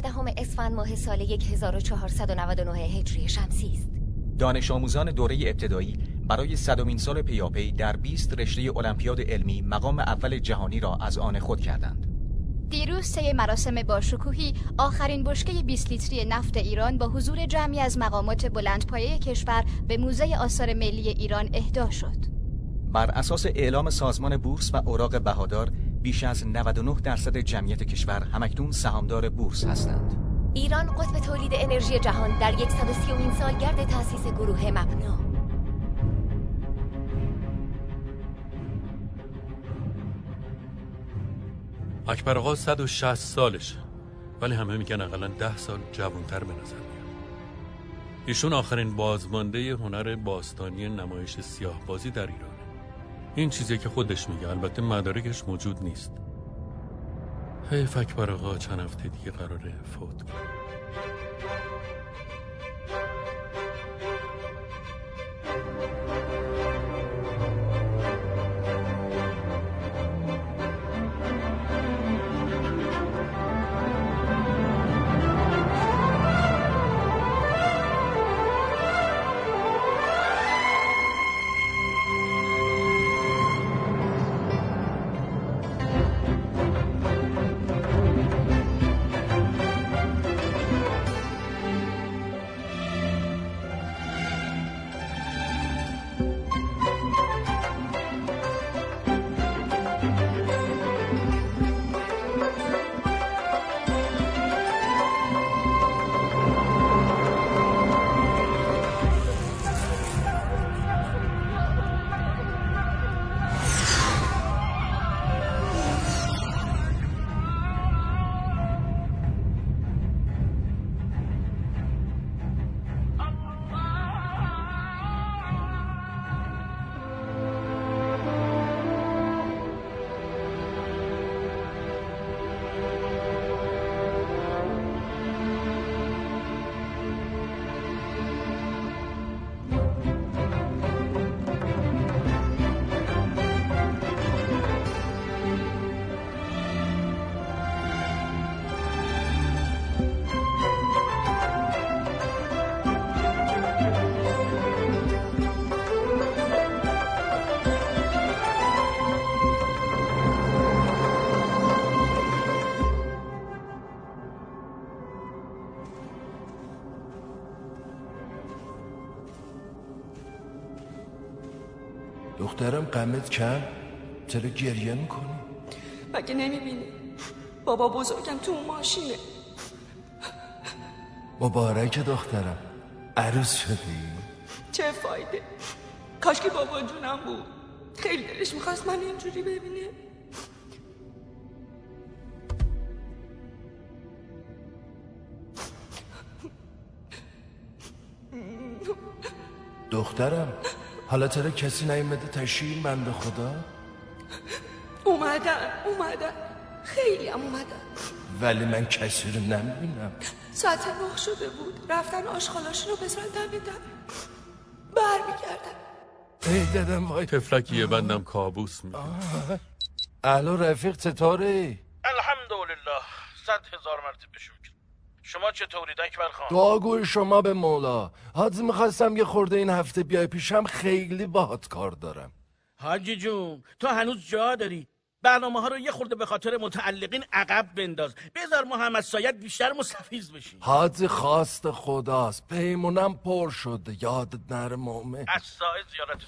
چهاردهم اسفند ماه سال 1499 هجری شمسی است. دانش آموزان دوره ابتدایی برای صدمین سال پیاپی در 20 رشته المپیاد علمی مقام اول جهانی را از آن خود کردند. دیروز طی مراسم باشکوهی آخرین بشکه 20 لیتری نفت ایران با حضور جمعی از مقامات بلندپایه کشور به موزه آثار ملی ایران اهدا شد. بر اساس اعلام سازمان بورس و اوراق بهادار بیش از 99 درصد جمعیت کشور همکنون سهامدار بورس هستند. ایران قطب تولید انرژی جهان در 130 سالگرد تأسیس گروه مبنا. اکبر آقا 160 سالشه ولی همه میگن اقلا 10 سال جوانتر به نظر میاد. ایشون آخرین بازمانده هنر باستانی نمایش سیاه بازی در ایرانه این چیزی که خودش میگه البته مدارکش موجود نیست. حیف اکبر آقا چند هفته دیگه قراره فوت کنه. دخترم قمت کم؟ چرا گریه می‌کنی؟ مگه نمی‌بینی؟ بابا بزرگم تو اون ماشینه. مبارک دخترم. عروس شدی؟ چه فایده؟ کاش که بابا جونم بود. خیلی دلش می‌خواست من اینجوری ببینه. دخترم. حالا چرا کسی نیومده تشییع بنده خدا؟ اومدن اومدن. خیلی هم اومدن. ولی من کسی رو نمی‌بینم. ساعت نه شده بود. رفتن آشخالاشون رو بزرن دم در بر میگردن ای دادم وای. تفلکی بندم کابوس میده الو رفیق چطوری؟ الحمدلله. صد هزار مرتبه شکر. شما چطورید اکبر خان دعاگوی شما به مولا. حاضر می‌خواستم یه خورده این هفته بیای پیشم خیلی باهات کار دارم. حاجی جون تو هنوز جا داری؟ برنامه ها رو یه خورده به خاطر متعلقین عقب بنداز. بذار محمد ساید بیشتر مستفیض بشی. حاجی خواست خداست. پیمونم پر شده یادت نره مومن. از ساعت زیارت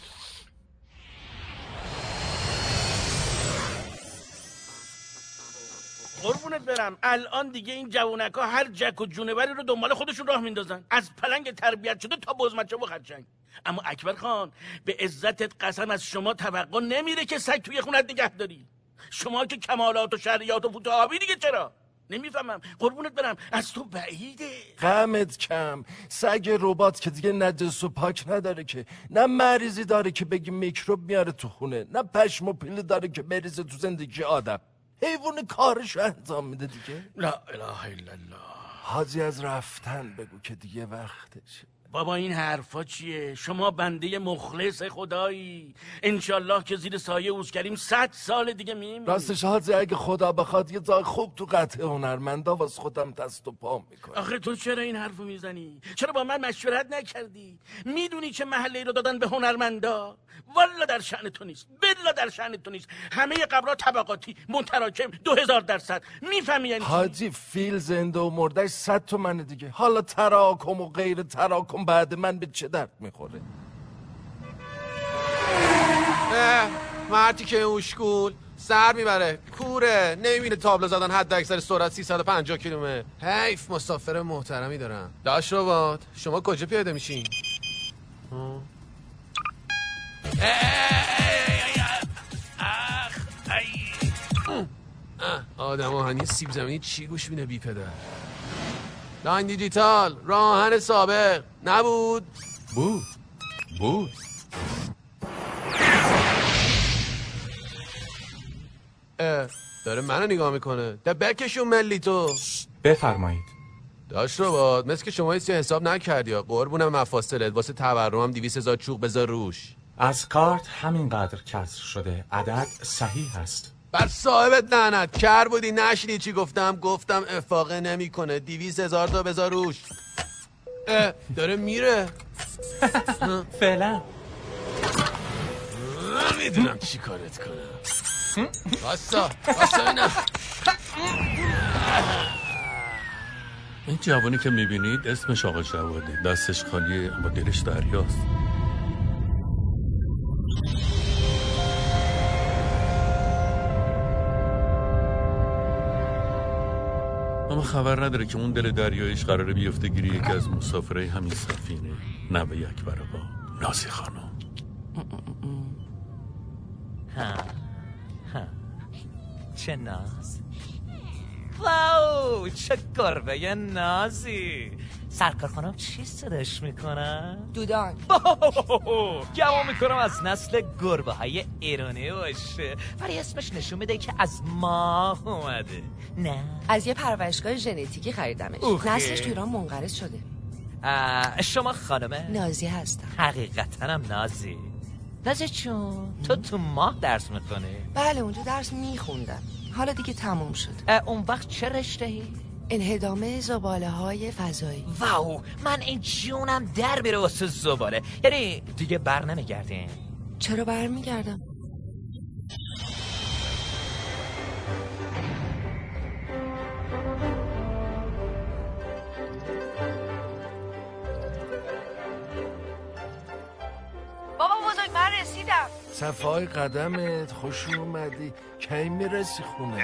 قربونت برم. الان دیگه این جوونک ها هر جک و جونوری رو دنبال خودشون راه میندازن. از پلنگ تربیت شده تا بزمچه و خرچنگ. اما اکبر خان به عزتت قسم از شما توقع نمیره که سگ توی خونت نگه داری. شما که کمالات و شریعات و فوتوابی دیگه چرا؟ نمی‌فهمم. قربونت برم. از تو بعیده. غمت کم. سگ ربات که دیگه نجس و پاک نداره که نه مریضی داره که بگی میکروب میاره تو خونه نه پشم و پیله داره که بریزه تو زندگی آدم. حیوان کارش انجام میده دیگه. لا اله الا الله. حاجی از رفتن بگو که دیگه وقتشه. بابا این حرفا چیه؟ شما بنده مخلص خدایی. انشالله که زیر سایه اوز کریم صد سال دیگه میم راستش حاضر اگه خدا بخواد یه جای خوب تو قطع هنرمندا واس خودم دست و پا می‌کنم. آخه تو چرا این حرفو می‌زنی؟ چرا با من مشورت نکردی؟ می‌دونی چه محله رو دادن به هنرمندا؟ والا در شأن تو نیست. بلا در شأن تو نیست. همه قبرا طبقاتی. متراکم. دو هزار درصد. می‌فهمی یعنی؟ حاجی فیل زنده و مردش صد تومنه دیگه. حالا تراکم و غیر تراکم بعد من به چه درد می‌خوره مردی که اوشکول سر می‌بره کوره نمی‌بینه تابلو زدن حد اکثر سرعت 350 کیلومتر حیف مسافر محترمی دارم داش ربات شما کجا پیاده میشین آدم آهنی سیب زمینی چی گوش میده بی پدر لاین دیجیتال راهن سابق. نبود. بود. بود. اه، داره منو نگاه می‌کنه. ده بکشون ملی تو. بفرمایید. داشت رو باد مثل که شما هیچی حساب نکردی قربونم مفاصلت. واسه تورم دیویس هزار چوق بذار روش. از کارت همینقدر کسر شده. عدد صحیح است بر صاحبت لعنت. کر بودی نشنی چی گفتم؟ گفتم افاقه نمی‌کنه. دیویس هزار تا بذار روش. اه، داره میره. فعلا. می‌دونم چی کارت کنم. باسا باسا اینم این جوانی که می‌بینید اسمش آقا جواده دستش خالیه اما دلش دریاست. اما خبر نداره که اون دل دریایش قراره بیفته گیری یکی از مسافرای همین سفینه. نه به یک آقا نازی خانم. چه ناز؟ واو چه گربه نازی. سرکار خانم چی صداش می‌کنن؟ دودان. گمان می‌کنم از نسل گربه های ایرانی باشه. ولی اسمش نشون میده که از ماه اومده. نه. از یه پرورشگاه ژنتیکی خریدمش. اوخی. نسلش تو ایران منقرض شده. شما خانمه؟ نازی هستم. حقیقتا هم نازی. نازی چون تو تو ماه درس می‌کنی بله اونجا درس میخوندم. حالا دیگه تموم شد. اون وقت چه رشته ای؟ انهدامه زباله های فضایی. واو من این جونم در میره واسه زباله. یعنی دیگه بر نمیگردیم چرا برمیگردم بابا صفای قدمت خوش اومدی. کی می‌رسی خونه؟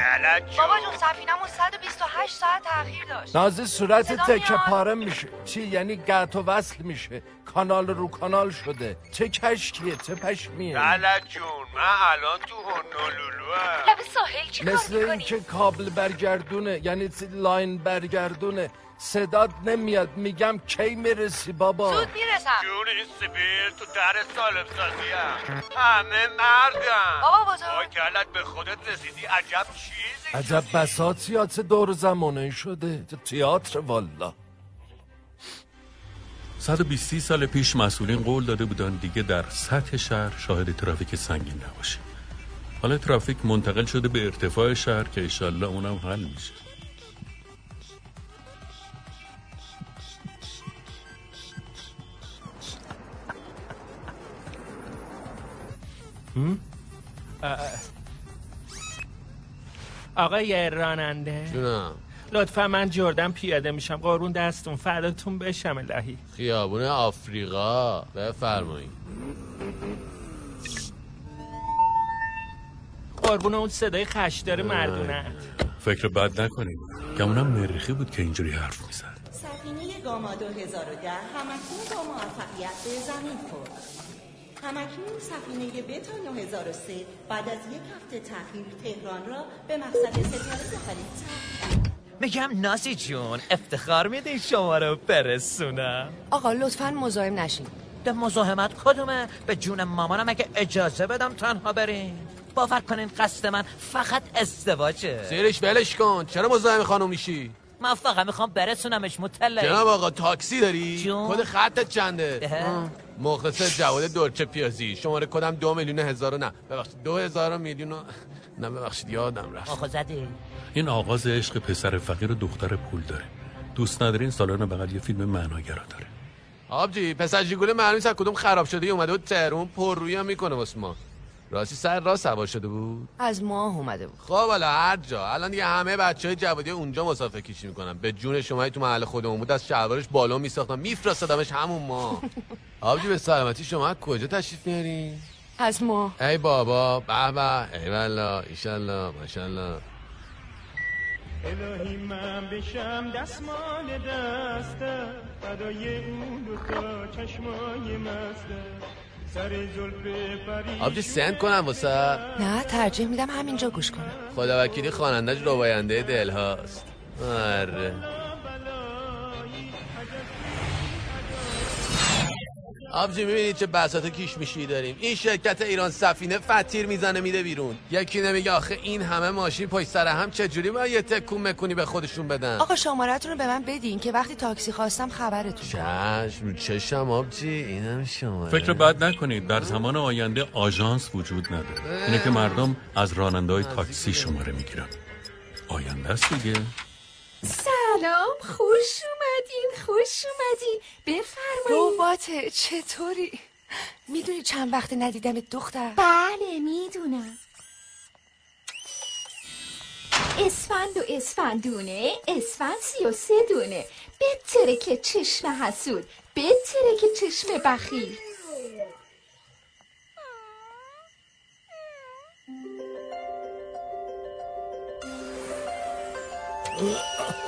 بابا جون سفینمون 128 ساعت تاخیر داشت. نازی صورت تکه. پاره میشه. چی؟ یعنی قطع و وصل میشه. کانال رو کانال شده. چه کشکیه؟ چه پشمیه؟ غلط جون من الان تو هنولولو لب ساحل چی کار مثل؟ اینکه کابل برگردونه. یعنی line برگردونه. صدات نمیاد. میگم کی می‌رسی بابا؟ زود می‌رسم. جون این سیبیل تو در سالم سازی هم. همه مردم بابا بزرگ. گلت به خودت رسیدی. عجب چیزی. عجب بساطیات دور زمانه شده. تئاتر والا. 120 سال پیش مسئولین قول داده بودن دیگه در سطح شهر شاهد ترافیک سنگین نباشیم. حالا ترافیک منتقل شده به ارتفاع شهر که ایشالله اونم حل میشه. آقای راننده. جونم. لطفا من جردن پیاده میشم. قارون دستون فداتون بشم الهی. خیابون آفریقا. بفرمایید. قربون اون صدای خشدار مردونه. فکر بد نکنید گمونم مریخی بود که اینجوری حرف می‌زد. سفینه گاما 2010 همکنون با موفقیت به زمین خورد. همکنون سفینه بتا 9003 بعد از یک هفته تأخیر تهران را به مقصد ستاره زحلی میگم نازی جون افتخار میدین شما رو برسونم؟ آقا لطفا مزاحم نشین. به مزاحمت کدومه؟ به جون مامانم اگه اجازه بدم تنها بریم باور کنین قصد من فقط ازدواجه. زیرش ولش کن. چرا مزاحم خانم میشی؟ من فقط می‌خوام برسونمش مطلع. جناب آقا تاکسی داری؟ جون. کد خطت چنده؟ مختصر جواد دورچه پیازی. شماره کدم دو میلیون هزار و نه. ببخشید دو هزار و میلیون و نه ببخشید یادم رفت. آخه زده. این آغاز عشق پسر فقیر و دختر پول داره. دوست نداره این سالن بغل یه فیلم معناگرا داره. آبجی پسر جیگوله معلوم نیست از کدوم خراب شده ای اومده بود تهرون پر روی هم می‌کنه واسه ما. راستی سر راست سوار شده بود؟ از ماه اومده بود. خب حالا هر جا. الان دیگه همه بچه های جوادی اونجا مسافه کشی می‌کنن. به جون شما تو محل خودمون بود از شلوارش بالا میساختم میفرستادمش همون ما آبجی به سلامتی شما از کجا تشریف میارین از ماه ای بابا به به ای والا ایشالله ماشالله الهی من بشم دستمال دسته فدای اون دوتا چشمای مسته سر زلف پری آبجی سند کنم واسه. نه ترجیح میدم همینجا گوش کنم. خدا وکیلی خوانندش روباینده دل هاست آره. آبجی می‌بینید چه بساط کیش میشی داریم. این شرکت ایران سفینه فتیر می‌زنه میده بیرون. یکی نمیگه آخه این همه ماشین پشت سر هم چجوری باید یه تکون مکونی به خودشون بدن؟ آقا شمارتون رو به من بدین که وقتی تاکسی خواستم خبرتون چشم رو چشم آبجی اینم شما فکر بد نکنید در زمان آینده آژانس وجود نداره. اینه که مردم از راننده های تاکسی شماره می‌گیرن. آینده است دیگه. سلام خوش اومدین خوش اومدین. بفرمایید رباته چطوری؟ می‌دونی چند وقت ندیدم دختر. بله می‌دونم. اسفند و اسفندونه اسفند سی و سه دونه. بتره که چشم حسود بتره که چشم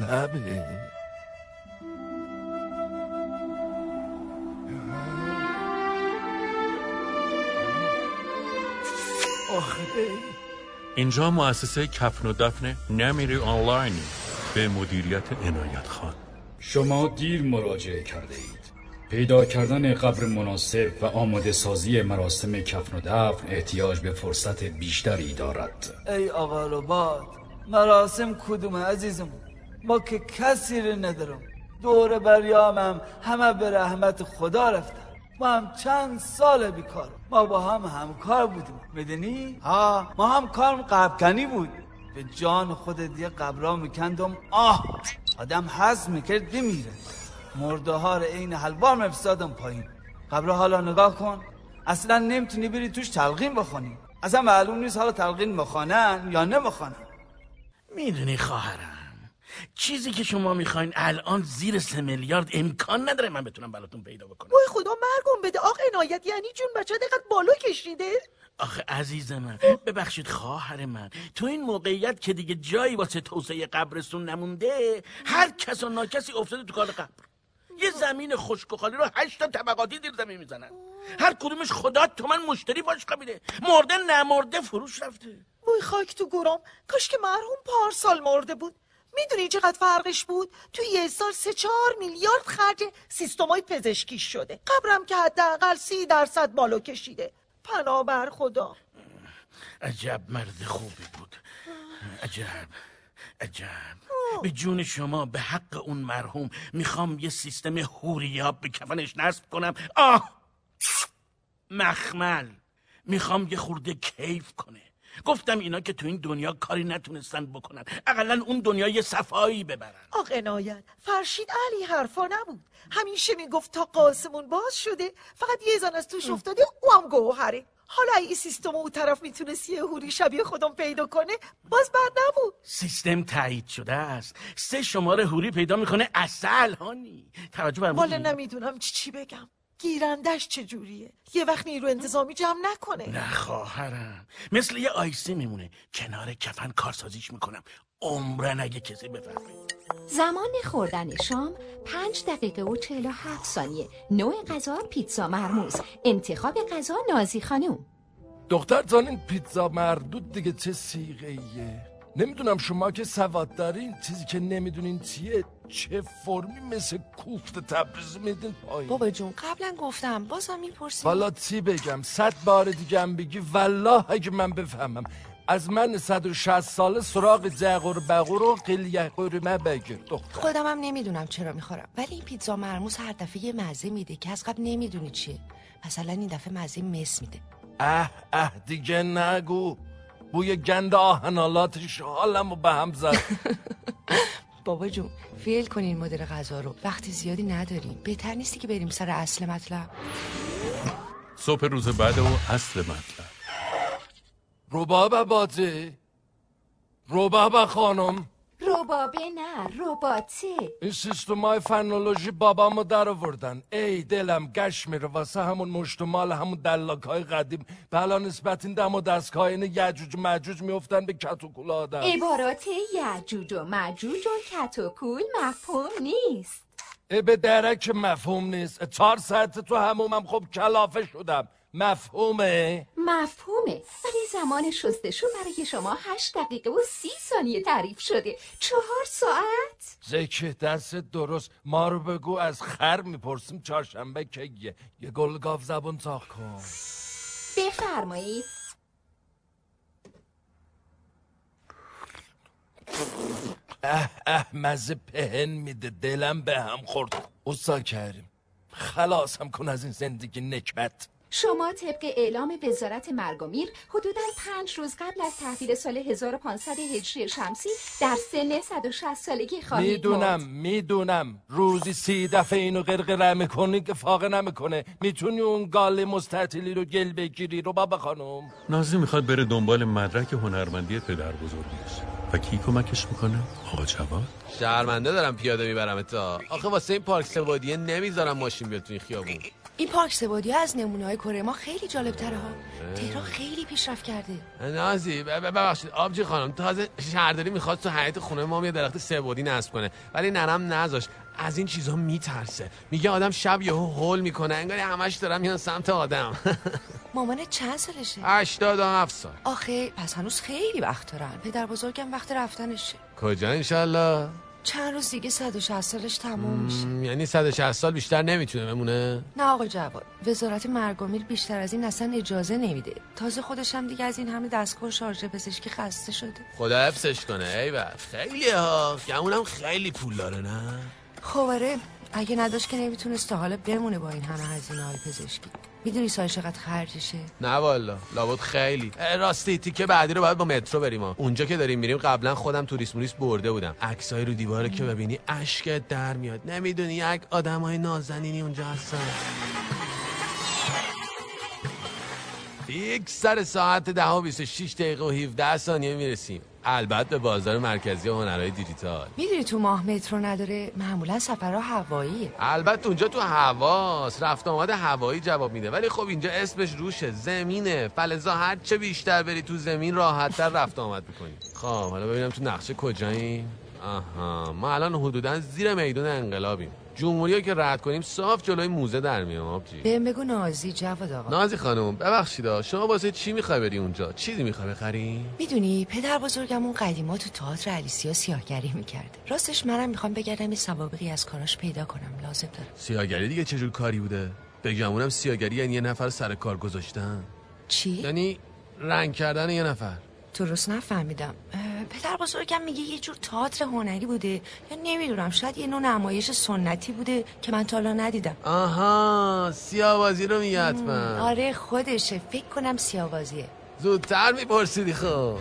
لبه اینجا مؤسسه کفن و دفن نمیری آنلاین به مدیریت عنایت خان. شما دیر مراجعه کرده اید. پیدا کردن قبر مناسب و آماده سازی مراسم کفن و دفن احتیاج به فرصت بیشتری دارد. ای آقا ربات مراسم کدومه عزیزم ما که کسی رو ندارم. دور بریامم همه به رحمت خدا رفتن. ما هم چند سال بیکار. ما با هم همکار بودیم. می‌دونی؟ ها ما هم کارم قبکنی بود. به جان خودت یه قبرا میکندم. آه آدم حز می‌کرد بمیره مرده ها رو عین حلوار مفسادم پایین. قبرا حالا نگاه کن. اصلا نمی‌تونی بری توش تلقین بخونی. اصلا معلوم نیست حالا تلقین بخوانن یا نمی‌خوانن می‌دونی خواهرم چیزی که شما می‌خواین الان زیر سه میلیارد امکان نداره من بتونم براتون پیدا بکنم. وای خدا مرگم بده. آق عنایت یعنی جون بچه دقت بالا کشیده؟ آخه عزیز من ببخشید خواهر من تو این موقعیت که دیگه جایی واسه توسعه قبرستون نمونده هر کس و ناکسی افتاده تو کار قبر. یه زمین خشک و خالی رو هشت طبقاتی دیر زمین می‌زنن. هر کدومش خدا تومن مشتری باش خمیده مرده نمرده فروش رفته. وای خاک تو گرام کاش که مرحوم پارسال مرده بود. می‌دونی چقدر فرقش بود؟ توی یه سال سه چهار میلیارد خرج سیستمای پزشکی شده. قبرم که حداقل سی درصد بالا کشیده. پناه بر خدا. عجب مرد خوبی بود. عجب عجب. به جون شما به حق اون مرحوم می‌خوام یه سیستم هوریاب به کفنش نصب کنم. آه! مخمل. می‌خوام یه خورده کیف کنه. گفتم اینا که تو این دنیا کاری نتونستن بکنن. اقلا اون دنیا یه صفایی ببرن. آق عنایت فرشید علی حرفا نبود. همیشه می‌گفت تا قاسمون باز شده فقط یه زن از توش افتاده او هم گوهره. حالا این سیستم اون طرف می‌تونست یه هوری شبیه خودم پیدا کنه باز بد نبود. سیستم تایید شده است. سه شماره هوری پیدا می‌کنه. اصل هانی. توجه والا فرمودی نمی‌دونم چی چی بگم. گیرندش چجوریه؟ یه وقت نیرو انتظامی جمع نکنه. نه خواهرم. مثل یه آیسی میمونه. کنار کفن کارسازیش می‌کنم. عمرن اگه کسی بفهمه. زمان خوردن شام پنج دقیقه و چهل و هفت ثانیه. نوع غذا پیتزا مرموز. انتخاب غذا نازی خانوم. دختر جان این پیتزا مردود دیگه چه سیغه ایه نمی‌دونم شما که سواد دارین چیزی که نمی‌دونین چیه چه فرمی مثل کوفت تبریز میدین پایین. بابا جون قبلا گفتم بازم می‌پرسی. والا چی بگم؟ صد بار دیگه هم بگی والله اگه من بفهمم. از من 160 ساله سراغ جغور بغور و قلیه قرمه بگیر دختر. خودم هم نمی‌دونم چرا می‌خورم. ولی این پیتزا مرموز هر دفعه یه مزه میده که از قبل نمی‌دونی چیه. مثلا این دفعه مزه مس میده. اه اه دیگه نگو. بوی گند آهنالاتش حالمو به هم زد. بابا جون فیل کنین مدل غذا رو. وقت زیادی نداریم. بهتر نیستی که بریم سر اصل مطلب. صبح روز بعد و اصل مطلب. رباب بازی. رباب خانم. ربابه نه رباته این سیستم های فنولوژی بابامو در آوردن ای دلم گش میره واسه همون مشتمال همون دلاک های قدیم. بلا نسبت این دم و دستگاه این یجوج مجوج میفتن به کت و کول آدم. عبارات یعجوج و مجوج و کتوکول مفهوم نیست. به درک مفهوم نیست. چهار ساعت تو همومم. خب کلافه شدم. مفهومه؟ مفهومه. ولی زمان شستشو برای شما هشت دقیقه و سی ثانیه تعریف شده. چهار ساعت؟ زکه دست درست. ما رو بگو از خر می‌پرسیم چهارشنبه که یه یه گل گاف زبون تاق کن. بفرمایید. اه اه مزه پهن میده. دلم به هم خورد. اصلا کریم خلاص هم کن از این زندگی نکبت. شما طبق اعلام وزارت مرگ و میر حدودا پنج روز قبل از تحویل سال 1500 هجری شمسی در سن 160 سالگی خواهید می‌دونم. می‌دونم. روزی سی دفعه اینو قرقره می‌کنی که فاقه نمی‌کنه. می‌تونی اون گاله مستطیلی رو گل بگیری رو بابا خانم. نازی می‌خواد بره دنبال مدرک هنرمندی پدر بزرگش و کی کمکش می‌کنه؟ آقا جواد؟ شرمنده دارم پیاده می‌برم تا. آخه واسه این پارک سوادیه نمی‌ذارم ماشین بیاد تو این خیابون. این پارک سوادی از نمونه های کره ما خیلی جالب تره ها تهران خیلی پیشرفت کرده. نازی ببخشید. آبجی خانم تازه شهرداری می‌خواد تو حیات خونه ما یه درخت سوادی نصب کنه. ولی ننم نذاش. از این چیزها میترسه. میگه آدم شب یهو هول می‌کنه. انگاری همش دارم میان سمت آدم. مامان چند سالشه؟ 87 سال. آخه پس هنوز خیلی وقت دارن پدر بزرگم وقت رفتنشه. کجا انشالله؟ چند روز دیگه 160 سالش تموم میشه. یعنی 160 سال بیشتر نمی‌تونه بمونه؟ نه آقا جواد وزارت مرگ و میر بیشتر از این اصلا اجازه نمیده. تازه خودش هم دیگه از این همه دستگاه شارژ پزشکی خسته شده. خدا حفظش کنه ای بابا. خیلی ها. گمونم خیلی پول داره نه؟ خب آره اگه نداشت که نمی‌تونست تا حالا بمونه با این همه هزینه های پزشکی. می‌دونی سال چقدر خرجشه؟ نه والا لابد خیلی. راستی تیکه بعدی رو باید با مترو بریم ها. اونجا که داریم میریم قبلا خودم توریست موریست برده بودم. عکسای رو دیواره که ببینی اشکت در میاد. نمی‌دونی یک آدمای نازنینی اونجا هستن. یک سر ساعت ده و 26 دقیقه و 17 ثانیه می‌رسیم. البته به بازار مرکزی هنرهای دیجیتال. می‌دونی تو ماه مترو نداره؟ معمولا سفرها هواییه البته اونجا تو هواست. رفت آمد هوایی جواب میده. ولی خب اینجا اسمش روشه. زمینه. فلزا هر چه بیشتر بری تو زمین راحتتر رفت آمد می‌کنی. خب حالا ببینم تو نقشه کجاییم. آها. ما الان حدودا زیر میدون انقلابیم. جمهوری که رد کنیم صاف جلوی موزه در میام آبجی بهم بگو نازی جواد آقا. نازی خانم ببخشید. شما واسه چی می‌خوای بری اونجا؟ چیزی می‌خوای بخری؟ می‌دونی پدر بزرگم اون قدیما تو تئاتر علیسیا سیاهگری می‌کرده. راستش منم می‌خوام بگردم یه سوابقی از کاراش پیدا کنم لازم دارم سیاگری دیگه چجور کاری بوده؟ بگمونم سیاگری یعنی یه نفر سر کار گذاشتن؟ چی؟ یعنی رنگ کردن یه نفر. درست نفهمیدم. پدر بزرگم میگه یه جور تئاتر هنری بوده. یا نمی‌دونم شاید یه نوع نمایش سنتی بوده که من تا حالا ندیدم. آها سیاوازی رو میگه حتما. آره خودشه. فکر کنم سیاوازیه. زودتر میپرسیدی خب.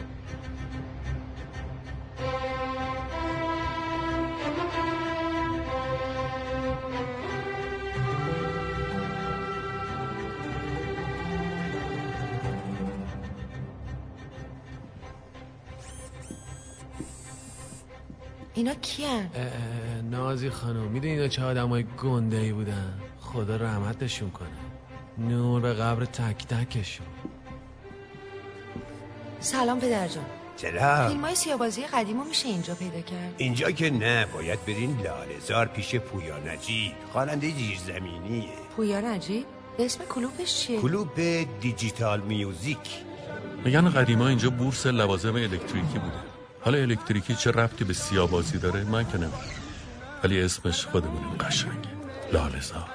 اینا کیان؟ نازی خانم می‌دونی اینا چه آدم های گنده ای بودن؟ خدا رحمتشون کنه. نور به قبر تک تکشون. سلام پدر جان. سلام. فیلم های سیابازی قدیمو میشه اینجا پیدا کرد؟ اینجا که نه باید برین لالزار پیش پویا نجیب خواننده زیرزمینیه. پویا نجیب اسم کلوبش چیه؟ کلوب دیجیتال میوزیک. میگن قدیما اینجا بورس لوازم الکتریکی بوده. حالا الکتریکی چه ربطی به سیابازی داره؟ من که نمی‌دونم. ولی اسمش خودمونیم قشنگه. لالزار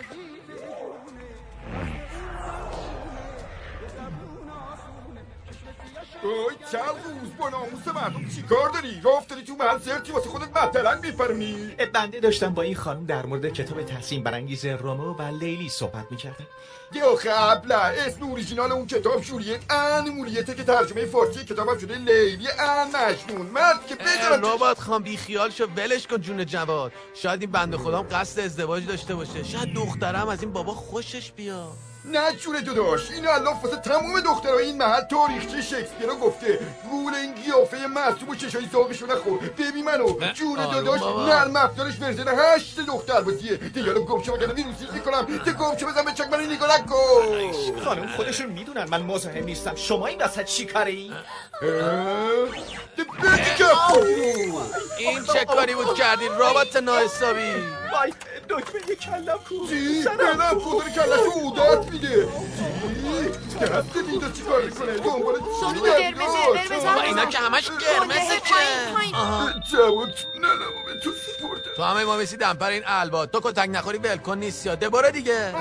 چند روز با ناموس مردم چی کار داری؟ راه افتادی تو محل زرتی واسه خودت مثلا میفرمی بنده داشتم با این خانم در مورد کتاب تحسین برانگیز رومو و لیلی صحبت می‌کردم. یه آخه ابله اسم اوریژینال اون کتاب جولیت and مولیته که ترجمه فارسی کتابم شده لیلی and مجنون. مرد که بدون ربات خان بی خیال شو ولش کن جون جواد. شاید این بنده خودم قصد ازدواج داشته باشه. شاید دخترم از این بابا خوشش بیاد. نه جون داداش این الله واسه تمام دخترای این محل تاریخچه شکسپیر رو گفته. گول این قیافه معصوم و چشای ساقشو نخور. ببین منو. جون داداش. نرم افزارش version هشت دختر بازیه دیگه رو گم شو مگه ویروسی می‌کنم. ده گم شو بزن به چک منو نگاه نکن خانم خودشون می‌دونن من مزاحم نیستم. شما این وسط چی کاره ای؟ این چه کاری بود کردی رابط ناحسابی وای دکمه کلم کو خودر کلش میده چی؟ کار می‌کنه دنبال چی اینا که همش قرمزه که جواد ننمو به تو سپرده تو همه ما مثی دمپر این البا تو کتک نخوری ولکن نیست یا برو دیگه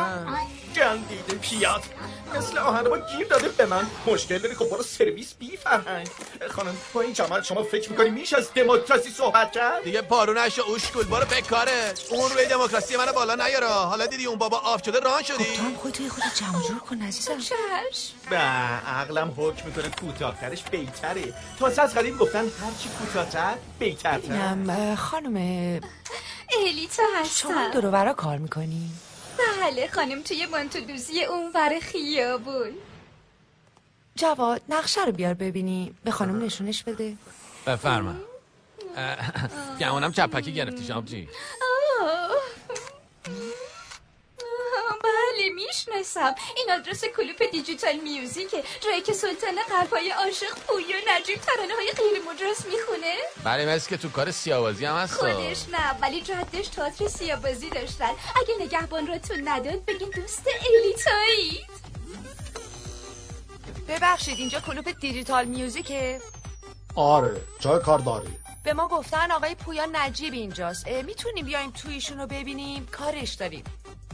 گندیده پیات مثل آهن با گیر داده به من. مشکل داری خب برو سرویس بی فرهنگ خانم با این جماعت شما فکر می‌کنی میشه از دموکراسی صحبت کرد؟ دیگه پارو نشو اوشکول برو به کاره. اون روی دموکراسی منو بالا نیارا حالا دیدی اون بابا آف شده ران شدی. تو هم خودت خود جمع جور کن عزیزم. چشم. به عقلم حکم می‌کنه کوتاهترش بیتره تازه از قدیم گفتن هرچی کوتاهتر بیترتر اینم اه، خانم الیتا شما هستم. دور و برا کار می‌کنی؟ بله خانم توی مانتودوزی اونور خیابون. جواد نقشه رو بیار ببینی به خانم نشونش بده. بفرما. گمانم چپکی گرفتی شامجی آه. آه، بله می‌شناسم. این آدرس کلوپ دیجیتال میوزیکه. جایی که سلطان قلبهای عاشق پویا نجیب ترانه های غیر مجاز می‌خونه. بله مثل که تو کار سیاوازی هم هست. خودش نه ولی جدش تئاتر سیابازی داشتن. اگه نگهبان را تو نداد بگین دوست الیتایی. ببخشید اینجا کلوپ دیجیتال میوزیکه. آره چه کار داری. به ما گفتن آقای پویا نجیب اینجاست. می‌تونیم بیایم تو ایشون رو ببینیم؟ کارش داریم.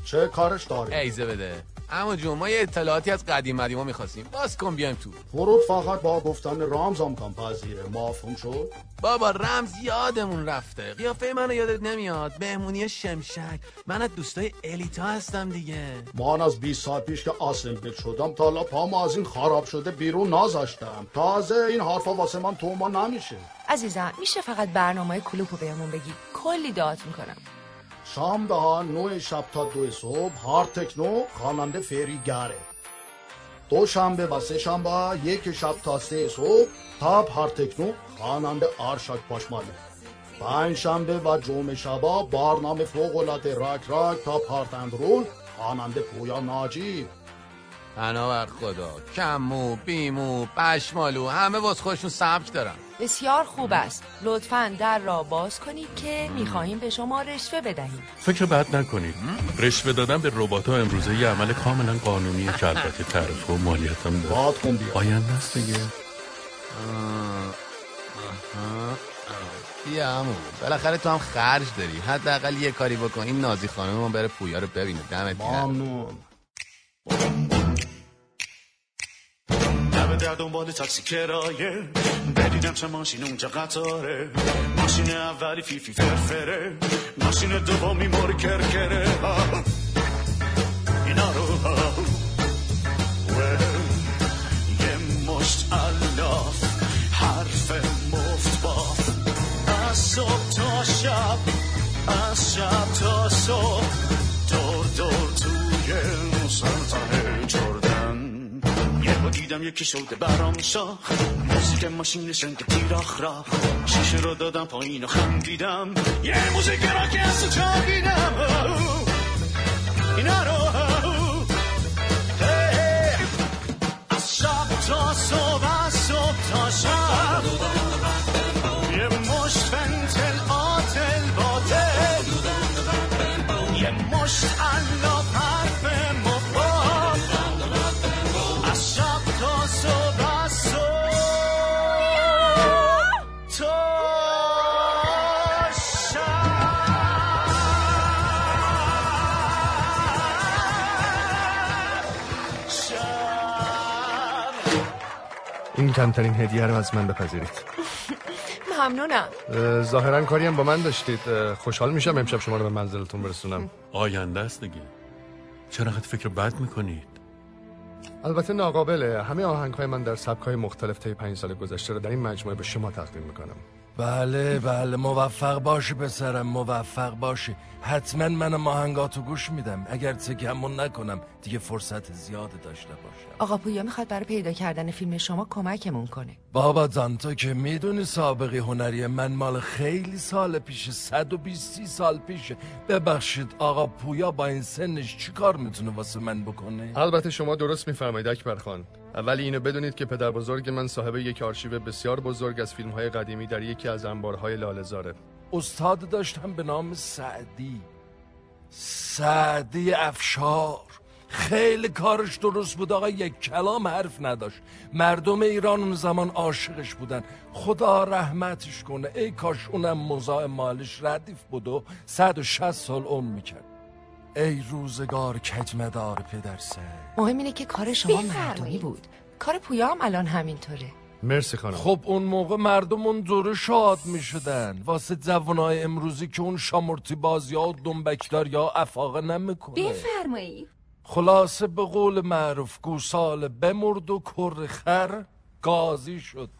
چه کارش داری؟ ایزه بده. اما جون ما یه اطلاعاتی از قدیم قدیما می‌خواستیم. باز کن بیایم تو. ورود فقط با گفتن رمز امکان پذیره. مفهوم شد؟ بابا رمز یادمون رفته. قیافه منو یادت نمیاد. مهمونی شمشک. من از دوستای الیتا هستم دیگه. من از 20 سال پیش که آسمبل شدم تا حالا پام از این خراب شده بیرون نذاشتم. تازه این حرفا واسه من تو ما نمیشه. عزیزم میشه فقط برنامه کلوپ رو بهمون بگی؟ کلی دعات می‌کنم شام ها نوع شب تا دو صبح هار تکنو خواننده فری گره. دو شنبه و سه شنبه یک شب تا سه صبح تاب هار تکنو خواننده آرشاک پاشماله. پنج شنبه و جمعه شبا برنامه فوق العاده راک راک تا پارت رول خواننده پویا ناجی بر خدا. کمو بیمو پشمالو همه واس خودشون سبک دارن. بسیار خوب است. لطفا در را باز کنید که می‌خواهیم به شما رشوه بدهیم. فکر بد نکنید. رشوه دادن به ربات ها امروزه یه عمل کاملا قانونیه که البته تعرفه و مالیت هم داره. آینده است دیگه. بیا بالاخره تو هم خرج داری. حداقل یه کاری بکن. این نازی خانم ما بره پویا رو ببینه. دمت گرم. در دنبال تاکسی کرایه. بدیدم چه ماشین اونجا قطاره. ماشین اولی فیفی فرفره. ماشین دومی مور کرکره دیدم یکی شده برام شاه. موزیک ماشین شنگ تیراخ را شیشه رو دادم پایین و خندیدم. یه موزیک را که از چاقیدم اینا رو. از شب تا صبح از صبح تا شب. یه مشت فنتل این کمترین هدیه رو از من بپذیرید. ممنونم. اه، ظاهرا کاری هم با من داشتید. خوشحال میشم امشب شما رو به منزلتون برسونم. آینده است دیگه. چرا انقدر فکر بد می‌کنید؟ البته ناقابله. همه آهنگ های من در سبک های مختلف طی پنج سال گذشته رو در این مجموعه به شما تقدیم می‌کنم. بله بله موفق باشی پسرم موفق باشی. حتما من ماهنگاتو گوش میدم. اگر گمون نکنم دیگه فرصت زیاد داشته باشم. آقا پویا می‌خواد برای پیدا کردن فیلم شما کمکمون کنه. بابا جان تو که می‌دونی سابقه هنری من مال خیلی سال پیشه 120 سال پیشه ببخشید آقا پویا با این سنش چی کار می‌تونه واسه من بکنه؟ البته شما درست میفرمایید اکبر خان. ولی اینو بدونید که پدر بزرگ من صاحب یک آرشیو بسیار بزرگ از فیلم های قدیمی در یکی از انبارهای لاله‌زاره. استاد داشتم به نام سعدی. سعدی افشار. خیلی کارش درست بود. آقا یک کلام حرف نداشت. مردم ایران اون زمان عاشقش بودن. خدا رحمتش کنه. ای کاش اونم مزاح مالش ردیف بود و 160 سال عمر می‌کرد. ای روزگار کجمدار پدر سر. مهم اینه که کار شما. مردمی بود. کار پویا هم الان همینطوره. مرسی خانم. خب اون موقع مردم اون دوره شاد می شدن واسه جوانای امروزی که اون شامورتی بازی ها و دنبکدار یا افاقه نمی‌کنه. بفرمایید. خلاصه به قول معروف گوساله بمرد و کر خر گازی شد.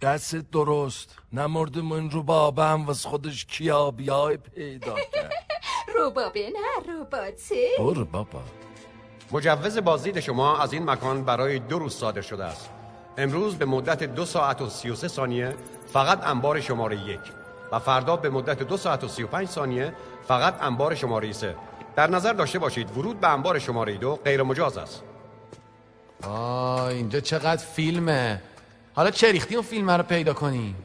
دست درست نمردم این رو بابا هم واسه خودش کیابیای پیدا کرد. روبابه نه روباته برو بابا. مجوز بازدید شما از این مکان برای دو روز صادر شده است. امروز به مدت دو ساعت و سی و سه ثانیه فقط انبار شماره یک و فردا به مدت دو ساعت و سی و پنج ثانیه فقط انبار شماره سه. در نظر داشته باشید ورود به انبار شماره دو غیر مجاز است. آه اینجا چقدر فیلمه. حالا چه ریختی اون فیلم رو پیدا کنیم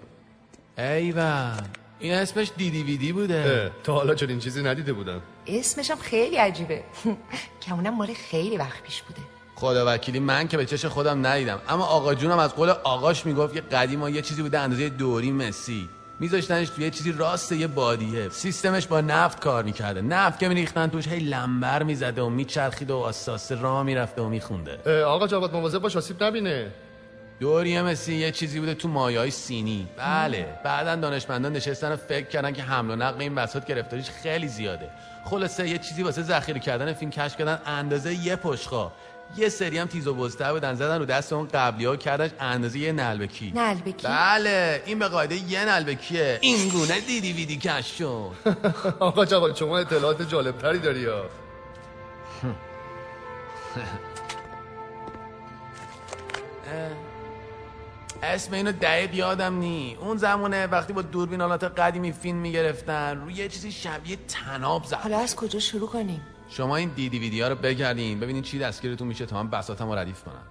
ایوان این اسمش دیدی ویدی بوده. تا حالا چنین چیزی ندیده بودم. اسمش هم خیلی عجیبه. کمونم مال خیلی وقت پیش بوده. خدا وکیلی من که به چش خودم ندیدم. اما آقا جونم از قول آقاش می‌گفت یه قدیما یه چیزی بوده اندازه دوری مسی. میذاشتنش توی یه چیزی راست یه بادیه. سیستمش با نفت کار می‌کرده. نفت که میریختن توش هی لنبر می‌زده و میچرخید و اساسه راه می‌رفته و میخونده. آقا جواد مواظب باش آسیب نبینه. دوری مسی یه چیزی بوده تو مایه های سینی. بله. بعدا دانشمندان نشستن و فکر کردن که حمل و نقل این بساط گرفتاریش خیلی زیاده. خلاصه یه چیزی واسه ذخیره کردن فیلم کشف کردن اندازه یه پشخا یه سری هم تیز و بزتر بودن زدن رو دست اون قبلی ها و کردنش اندازه یه نلبکی. نلبکی؟ بله. این به قاعده یه نلبکیه. این گونه دیدی ویدی کش شد آقا جواد شما اطلاعات جالب تری داری یا؟ اسم اینو دقیق یادم نی. اون زمانه وقتی با دوربین آلات قدیمی فیلم می‌گرفتن روی یه چیزی شبیه تناب زد. حالا از کجا شروع کنیم؟ شما این دیدی ویدی ها رو بگردین. ببینین چی دستگیرتون میشه تا من بساتم رو ردیف کنم.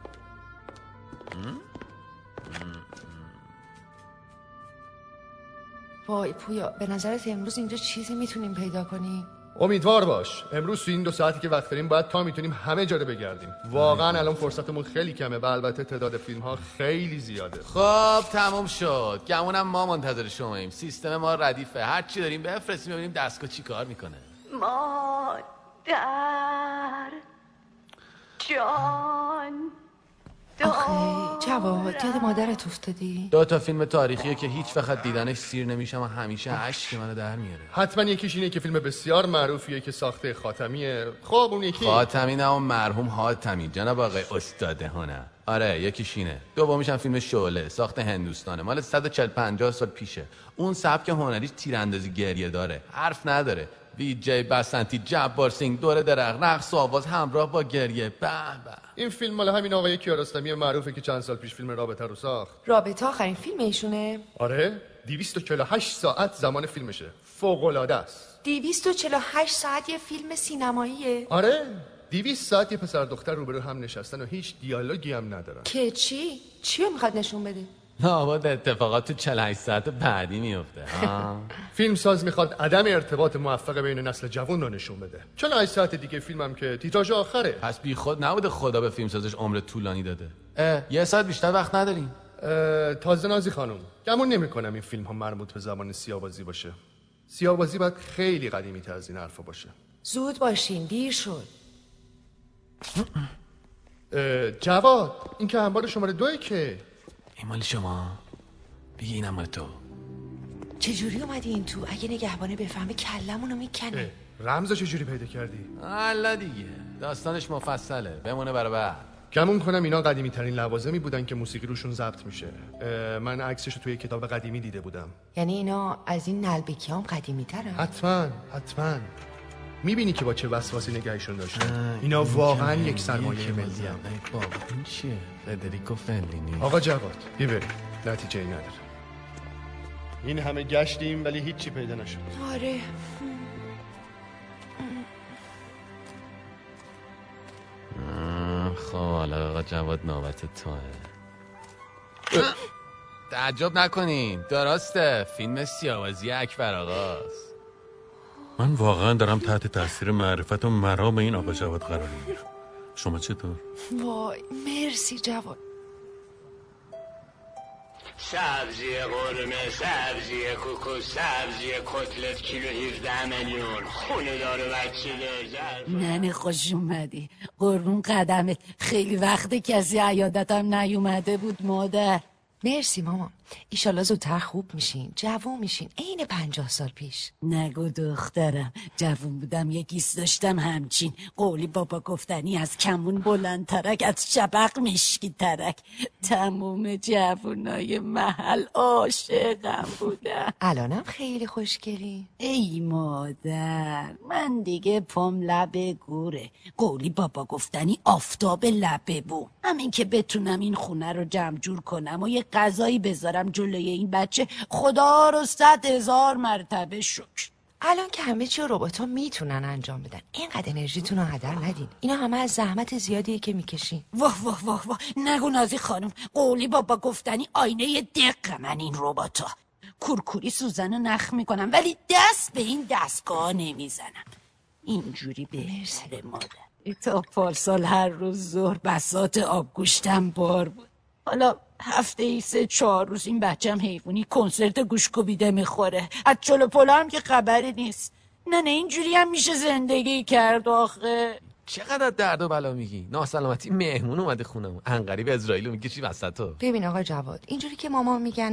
وای پویا به نظرت امروز اینجا چیزی می‌تونیم پیدا کنیم؟ امیدوار باش. امروز تو این دو ساعتی که وقت داریم باید تا می‌تونیم همه جا رو بگردیم. واقعا الان فرصتمون خیلی کمه و البته تعداد فیلم ها خیلی زیاده. خب تموم شد. گمونم ما منتظر شماییم. سیستم ما ردیفه. هر چی داریم بفرستیم ببینیم دستگاه چی کار می‌کنه. مادر جان. آخه جواد یاد مادرت افتادی. دو تا فیلم تاریخیه که هیچ وقت دیدنش سیر نمیشم و همیشه اشک منو در میاره. حتما یکیش اینه که فیلم بسیار معروفیه که ساخته خاتمیه. خب اون یکی. خاتمی نه اون مرحوم حاتمی جناب آقای استاد هنر آره یکیش اینه. دومیش هم فیلم شعله ساخت هندوستانه. مال 140 50 سال پیشه. اون سبک هنریش تیراندازی گریه داره. حرف نداره. وی جی بسنتی جبار سینگ دور درخت رقص و آواز همراه با گریه. به به. این فیلم مال همین آقای کیارستمی معروفه که چند سال پیش فیلم رابطه رو ساخت. رابطه آخرین فیلم ایشونه؟ آره 248 ساعت زمان فیلمشه. فوق العاده است 248 ساعت یه فیلم سینماییه؟ آره 200 ساعت یه پسر دختر روبرو هم نشستن و هیچ دیالوگی هم ندارن. که چی؟ چی رو می‌خواد نشون بده؟ لابد اتفاقات تو 48 ساعت بعدی میفته فیلم ساز می‌خواد عدم ارتباط موفق بین نسل جوان رو نشون بده. 48 ساعت دیگه فیلمم که تیتراژ آخره. پس بی خود نبوده خدا به فیلم سازش عمر طولانی داده. اه، یه ساعت بیشتر وقت نداریم. تازه نازی خانم گمون نمی‌کنم این فیلم ها مربوط به زمان سیاوازی باشه. سیاوازی باید خیلی قدیمی تر از این حرفا باشه. زود باشین دیر شد. اه، جواد این که انبار شماره دوی که این مال شما بگی اینم مال تو. چجوری اومدی این تو؟ اگه نگهبانه بفهمه کلمونو می‌کنه رمزو چجوری پیدا کردی؟ الله دیگه. داستانش مفصله. بمونه برای بعد. گمون کنم اینا قدیمی ترین لوازمی بودن که موسیقی روشون ضبط میشه. من عکسش رو توی کتاب قدیمی دیده بودم. یعنی اینا از این نلبکی هم قدیمی ترن حتما حتما. می‌بینی که با چه وسواسی نگهشون داشتن؟ اینا واقعا یک سرمایه ملی هم بابا این چیه؟ فدریکو فلینی. آقا جواد بی بریم. نتیجه ای نداره. این همه گشتیم ولی هیچی پیدا نشد. آره. خب حالا آقا جواد نوبت توه. تعجب نکنین. درسته. فیلم سیاوازی اکبر آقاست. من واقعا دارم تحت تاثیر معرفت و مرام این آقا جواد قرار می‌گیرم. شما چطور؟ وای مرسی جواد. سبزی قرمه سبزی کوکو سبزی کتلت کیلو 17 میلیون. خونه دار و بچه دار ننه خوش اومدی. قربون قدمت. خیلی وقت کسی عیادتم نیومده بود مادر. مرسی مامان. ایشالله زودتر خوب میشین جوون میشین عین پنجاه سال پیش. نگو دخترم جوون بودم یکیس داشتم همچین. قولی بابا گفتنی از کمون بلند ترک از شبق مشکی ترک تموم جوونای محل عاشقم بودم. الانم خیلی خوشگلی. ای مادر من دیگه پم لبه گوره. قولی بابا گفتنی آفتاب لبه بو همین که بتونم این خونه رو جمع جور کنم و یه غذایی بذارم جلوی این بچه. خدا رو صد هزار مرتبه شکر. الان که همه چی ربات ها می‌تونن انجام بدن. اینقدر انرژیتون رو هدر ندین. اینا همه از زحمت زیادیه که می‌کشین. واه واه واه واه. نگو نازی خانم. قولی بابا گفتنی آینه دق من این رباتا کورکوری سوزن نخ می‌کنم ولی دست به این دستگاه نمی‌زنم. اینجوری بهتره مادر. تا پارسال هر روز ظهر بسات آبگوشتم بار بود. حالا هفته ای سه چهار روز این بچم حیوانی کنسرت گوش کوبیده می‌خوره. از چلو پلو هم که خبری نیست. نه نه اینجوری هم میشه زندگی کرد آخه. چقدر درد و بلا میگی؟ ناسلامتی مهمون اومده خونم انقریب اسرائیل میگی چی وسطا ببین آقا جواد اینجوری که مامان میگن